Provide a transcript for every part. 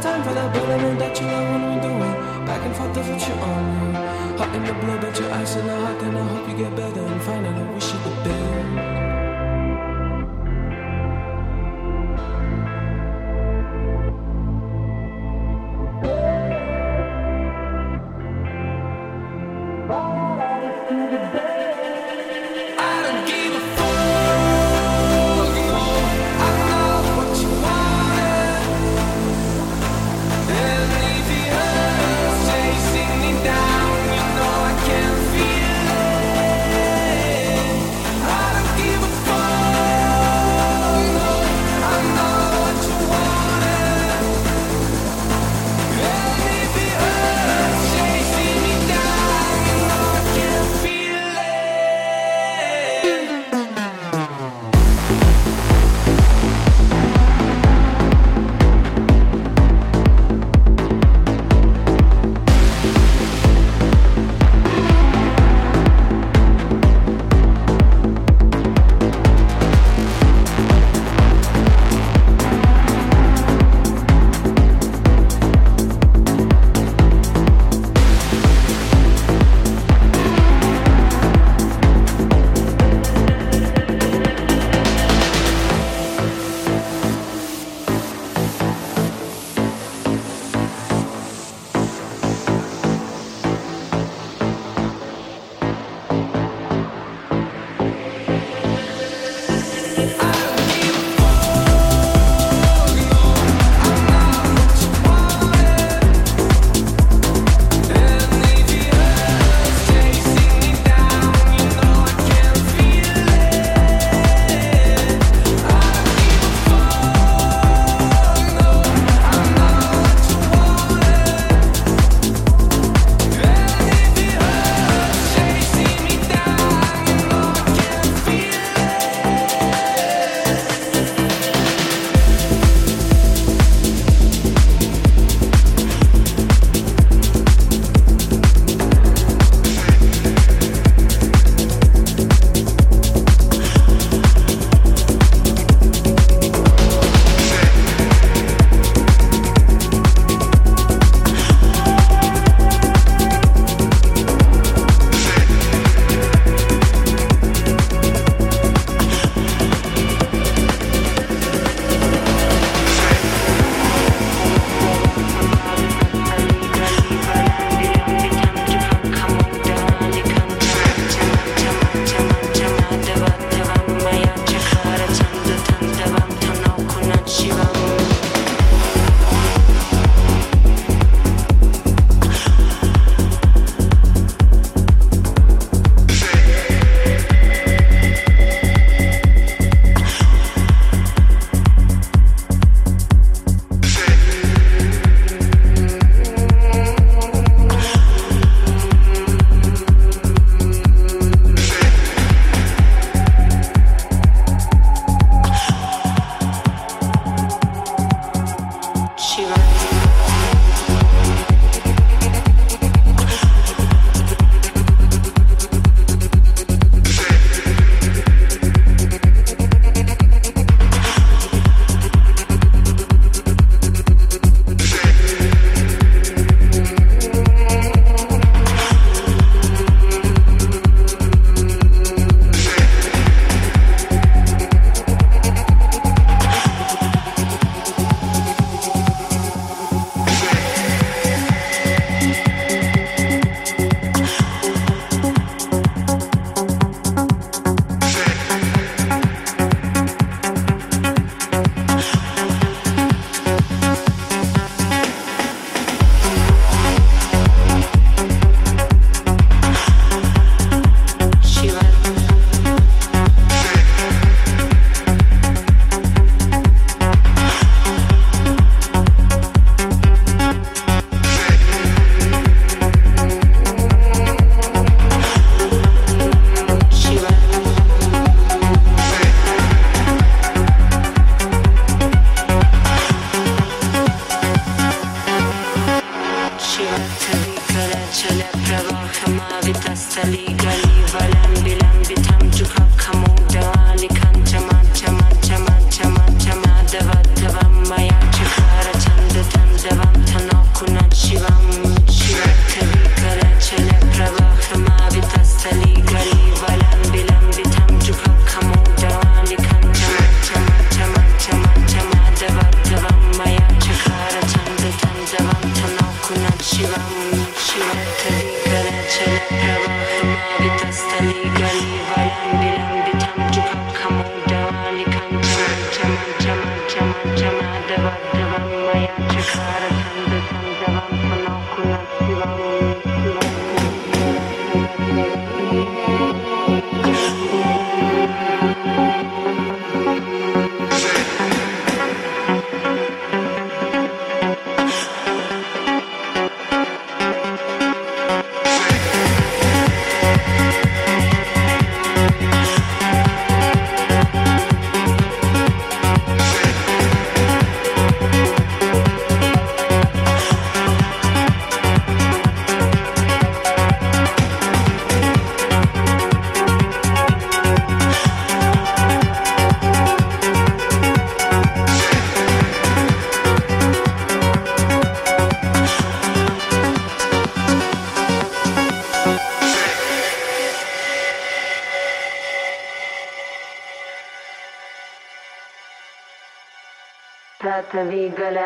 time for that, but I know that you love when we do it. Back and forth, of what you own. Hot in the blood, but your eyes are not hot, and I hope you get better and find out I wish you the best.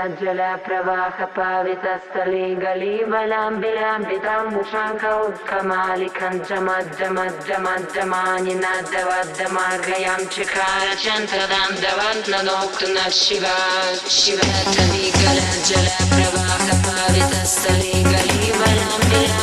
जलप्रवाह पावितस्थले गलिबितां शाखौ कमालिख्ज मज्ज मज्जमानि शिवा जलप्रवाह पावितस्थले गलिवज्जम